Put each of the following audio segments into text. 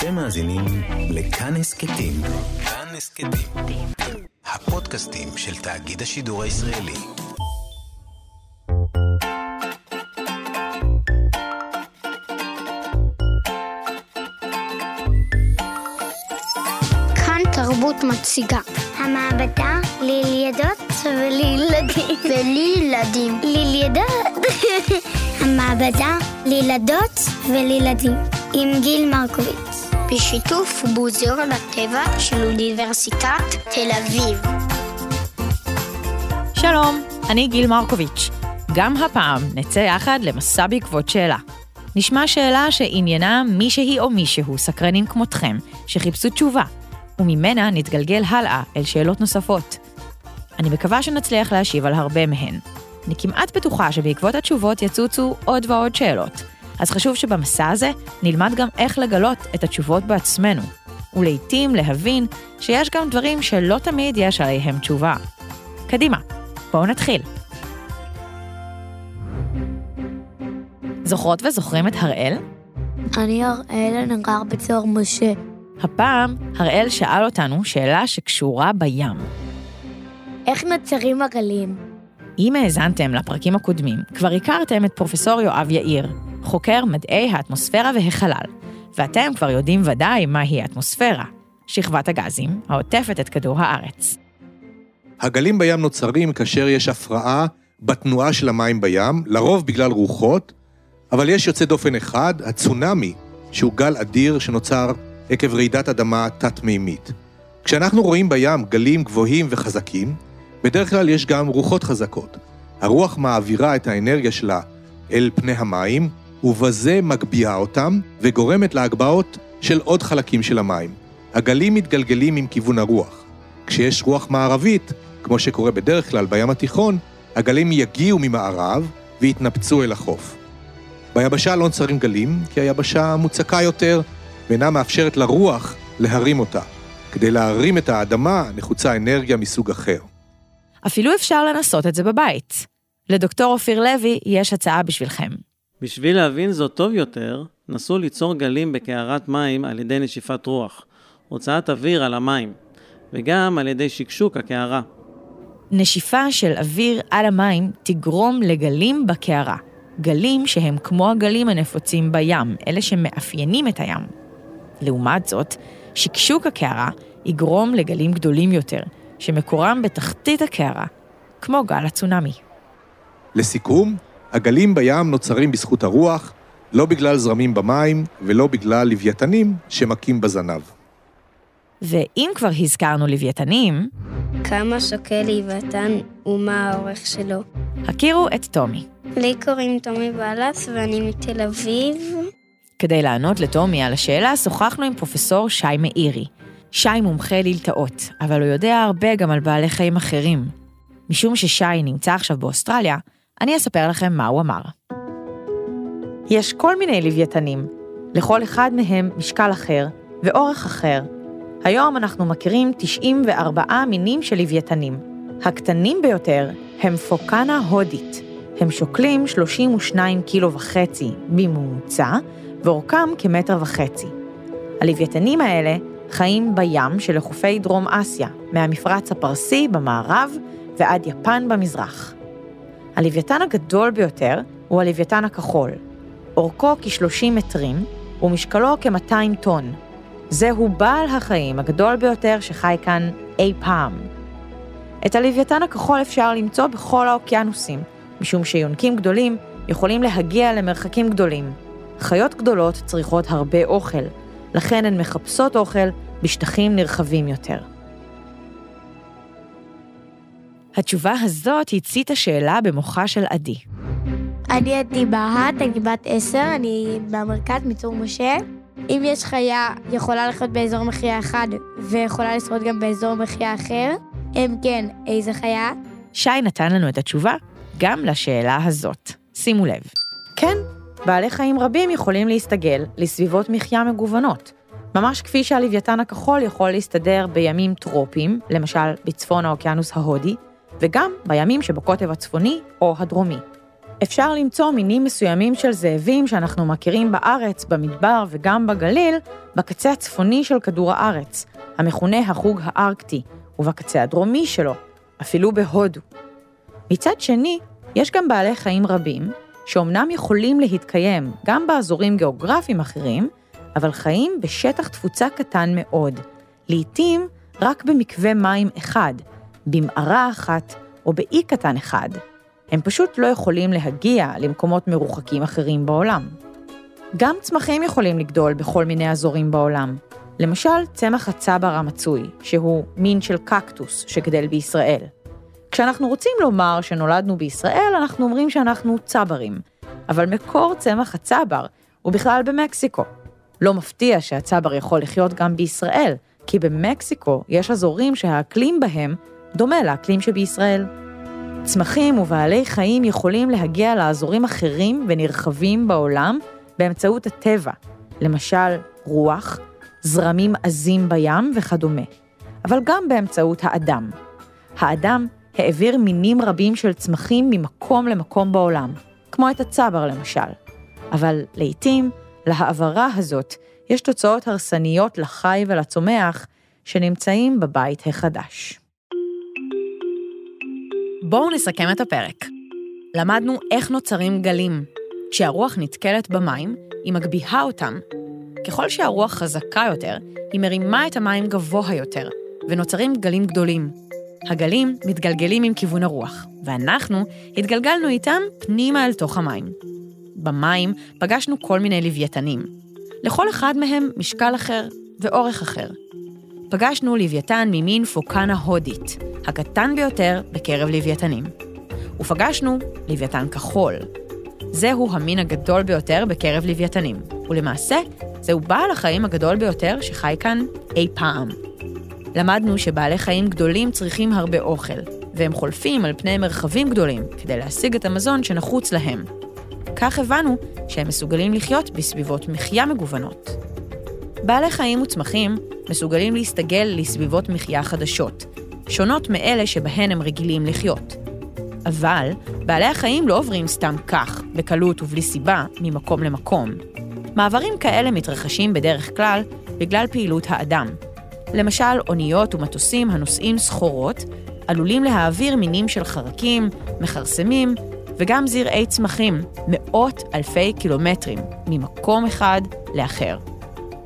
אתם מאזינים לכאן הסכתים. כאן הסכתים. הפודקאסטים של תאגיד השידור הישראלי. כאן תרבות מציגה. המעבדה לילדות ולילדים. ולילדים. לילדות. המעבדה לילדות ולילדים. עם גיל מרקוביץ. בשיתוף מוזיאון הטבע של אוניברסיטת תל אביב. שלום, אני גיל מרקוביץ'. גם הפעם נצא יחד למסע בעקבות שאלה. נשמע שאלה שעניינה מישהי או מישהו סקרנים כמותכם, שחיפשו תשובה, וממנה נתגלגל הלאה אל שאלות נוספות. אני מקווה שנצליח להשיב על הרבה מהן. אני כמעט בטוחה שבעקבות התשובות יצוצו עוד ועוד שאלות, אז חשוב שבמסע הזה נלמד גם איך לגלות את התשובות בעצמנו, ולעיתים להבין שיש גם דברים שלא תמיד יש עליהם תשובה. קדימה, בואו נתחיל. זוכרות וזוכרים את הראל? אני אראל, אני גר בצור משה. הפעם הראל שאל אותנו שאלה שקשורה בים. איך נוצרים הגלים? אם האזנתם לפרקים הקודמים, כבר הכרתם את פרופסור יואב יאיר, חוקר מדעי האטמוספירה והחלל, ואתם כבר יודעים ודאי מהי האטמוספירה, שכבת הגזים העוטפת את כדור הארץ. הגלים בים נוצרים כאשר יש הפרעה בתנועה של המים בים, לרוב בגלל רוחות, אבל יש יוצא דופן אחד, הצונאמי, שהוא גל אדיר שנוצר עקב רעידת אדמה תת-מימית. כשאנחנו רואים בים גלים גבוהים וחזקים, בדרך כלל יש גם רוחות חזקות. הרוח מעבירה את האנרגיה שלה אל פני המים, ובזה מגביהה אותם וגורמת להגבהות של עוד חלקים של המים. הגלים מתגלגלים עם כיוון הרוח. כשיש רוח מערבית, כמו שקורה בדרך כלל בים התיכון, הגלים יגיעו ממערב ויתנפצו אל החוף. ביבשה לא נוצרים גלים, כי היבשה מוצקה יותר ואינה מאפשרת לרוח להרים אותה. כדי להרים את האדמה נחוצה אנרגיה מסוג אחר. אפילו אפשר לנסות את זה בבית. לדוקטור אופיר לוי יש הצעה בשבילכם. בשביל להבין זאת טוב יותר, נסו ליצור גלים בקערת מים על ידי נשיפת רוח, הוצאת אוויר על המים, וגם על ידי שקשוק הקערה. נשיפה של אוויר על המים תגרום לגלים בקערה. גלים שהם כמו הגלים הנפוצים בים, אלה שמאפיינים את הים. לעומת זאת, שקשוק הקערה יגרום לגלים גדולים יותר, שמקורם בתחתית הקערה, כמו גל הצונאמי. לסיכום, הגלים בים נוצרים בזכות הרוח, לא בגלל זרמים במים ולא בגלל לוויתנים שמכים בזנב. ואם כבר הזכרנו לוויתנים, כמה שוקל לוויתן ומה האורך שלו? הכירו את טומי. לי קוראים תומי בלס ואני מתל אביב. כדי לענות לטומי על השאלה, שוחחנו עם פרופסור שי מאירי. שי מומחה ללטאות, אבל הוא יודע הרבה גם על בעלי חיים אחרים. משום ששי נמצא עכשיו באוסטרליה, אני אספר לכם מה הוא אמר. יש כל מיני לוויתנים, לכל אחד מהם משקל אחר ואורך אחר. היום אנחנו מכירים 94 מינים של לוויתנים. הקטנים ביותר הם פוקנה הודית. הם שוקלים 32 קילו וחצי בממוצע, ואורכם כמטר וחצי. הלוויתנים האלה חיים בים שלחופי דרום אסיה, מהמפרץ הפרסי במערב ועד יפן במזרח. הלוויתן הגדול ביותר הוא הלוויתן הכחול. אורכו כ-30 מטרים ומשקלו כ-200 טון. זהו בעל החיים הגדול ביותר שחי כאן אי פעם. את הלוויתן הכחול אפשר למצוא בכל האוקיינוסים, משום שיונקים גדולים יכולים להגיע למרחקים גדולים. חיות גדולות צריכות הרבה אוכל, לכן הן מחפשות אוכל בשטחים נרחבים יותר. התשובה הזאת הציתה שאלה במוחה של עדי. אני עדי בהט, אני בת עשר, אני במרכז מצור משה. אם יש חיה יכולה לחיות באזור מחיה אחד ויכולה לשרוד גם באזור מחיה אחר, אם כן, איזה חיה? שי נתן לנו את התשובה גם לשאלה הזאת. שימו לב. כן, בעלי חיים רבים יכולים להסתגל לסביבות מחיה מגוונות. ממש כפי שהלוויתן הכחול יכול להסתדר בימים טרופיים, למשל בצפון האוקיינוס ההודי, וגם בימים שבקוטב הצפוני או הדרומי. אפשר למצוא מינים מסוימים של זאבים שאנחנו מכירים בארץ, במדבר וגם בגליל, בקצה הצפוני של כדור הארץ, המכונה החוג הארקטי, ובקצה הדרומי שלו, אפילו בהודו. מצד שני, יש גם בעלי חיים רבים, שאומנם יכולים להתקיים גם באזורים גיאוגרפיים אחרים, אבל חיים בשטח תפוצה קטן מאוד, לעתים רק במקווה מים אחד, במערה אחת או באי קטן אחד. הם פשוט לא יכולים להגיע למקומות מרוחקים אחרים בעולם. גם צמחים יכולים לגדול בכל מיני אזורים בעולם. למשל, צמח הצבר המצוי, שהוא מין של קקטוס שגדל בישראל. כשאנחנו רוצים לומר שנולדנו בישראל, אנחנו אומרים שאנחנו צברים, אבל מקור צמח הצבר הוא בכלל במקסיקו. לא מפתיע שהצבר יכול לחיות גם בישראל, כי במקסיקו יש אזורים שהאקלים בהם דומה לאקלים שבישראל. צמחים ובעלי חיים יכולים להגיע לאזורים אחרים ונרחבים בעולם באמצעות הטבע, למשל רוח, זרמים עזים בים וכדומה, אבל גם באמצעות האדם. האדם העביר מינים רבים של צמחים ממקום למקום בעולם, כמו את הצבר למשל. אבל לעתים, להעברה הזאת יש תוצאות הרסניות לחי ולצומח שנמצאים בבית החדש. בואו נסכם את הפרק. למדנו איך נוצרים גלים. כשהרוח נתקלת במים, היא מגביהה אותם. ככל שהרוח חזקה יותר, היא מרימה את המים גבוה יותר, ונוצרים גלים גדולים. הגלים מתגלגלים עם כיוון הרוח, ואנחנו התגלגלנו איתם פנימה אל תוך המים. במים פגשנו כל מיני לוויתנים. לכל אחד מהם משקל אחר ואורך אחר. פגשנו לוויתן ממין פוקנה הודית, הקטן ביותר בקרב לוויתנים. ופגשנו לוויתן כחול. זהו המין הגדול ביותר בקרב לוויתנים, ולמעשה, זהו בעל החיים הגדול ביותר שחי כאן אי פעם. למדנו שבעלי חיים גדולים צריכים הרבה אוכל, והם חולפים על פני מרחבים גדולים כדי להשיג את המזון שנחוץ להם. כך הבנו שהם מסוגלים לחיות בסביבות מחיה מגוונות. בעלי חיים וצמחים מסוגלים להסתגל לסביבות מחיה חדשות, שונות מאלה שבהן הם רגילים לחיות. אבל בעלי החיים לא עוברים סתם כך, בקלות ובלי סיבה, ממקום למקום. מעברים כאלה מתרחשים בדרך כלל בגלל פעילות האדם. למשל, אוניות ומטוסים הנושאים סחורות עלולים להעביר מינים של חרקים, מכרסמים וגם זרעי צמחים מאות אלפי קילומטרים ממקום אחד לאחר.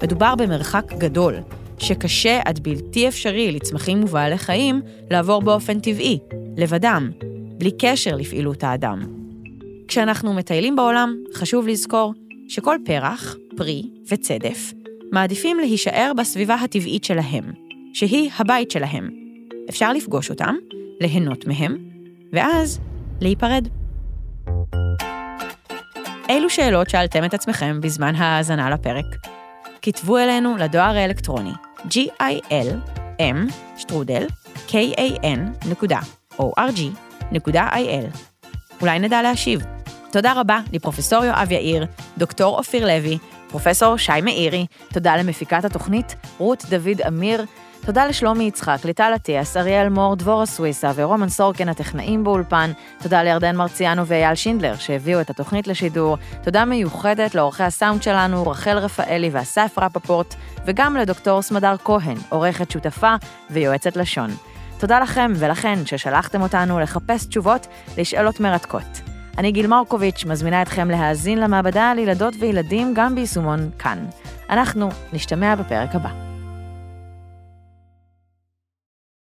מדובר במרחק גדול, שקשה עד בלתי אפשרי לצמחים ובעלי חיים לעבור באופן טבעי, לבדם, בלי קשר לפעילות האדם. כשאנחנו מטיילים בעולם, חשוב לזכור שכל פרח, פרי וצדף מעדיפים להישאר בסביבה הטבעית שלהם, שהיא הבית שלהם. אפשר לפגוש אותם, ליהנות מהם, ואז להיפרד. אילו שאלות שאלתם את עצמכם בזמן ההאזנה לפרק? כתבו אלינו לדואר האלקטרוני gil.m. אולי נדע להשיב. תודה רבה לפרופסור יואב יאיר, דוקטור אופיר לוי, פרופסור שי מאירי, תודה למפיקת התוכנית רות דוד אמיר, תודה לשלומי יצחק, ליטל אטיאס, אריאל מור, דבורה סוויסה ורומן סורקן הטכנאים באולפן, תודה לירדן מרציאנו ואייל שינדלר שהביאו את התוכנית לשידור, תודה מיוחדת לעורכי הסאונד שלנו, רחל רפאלי ואסף רפפורט, וגם לדוקטור סמדר כהן, עורכת שותפה ויועצת לשון. תודה לכם ולכן ששלחתם אותנו לחפש תשובות לשאלות מרתקות. אני גיל מרקוביץ', מזמינה אתכם להאזין למעבדה על ילדות וילדים גם ביישומון כאן. אנחנו נשתמע בפרק הבא.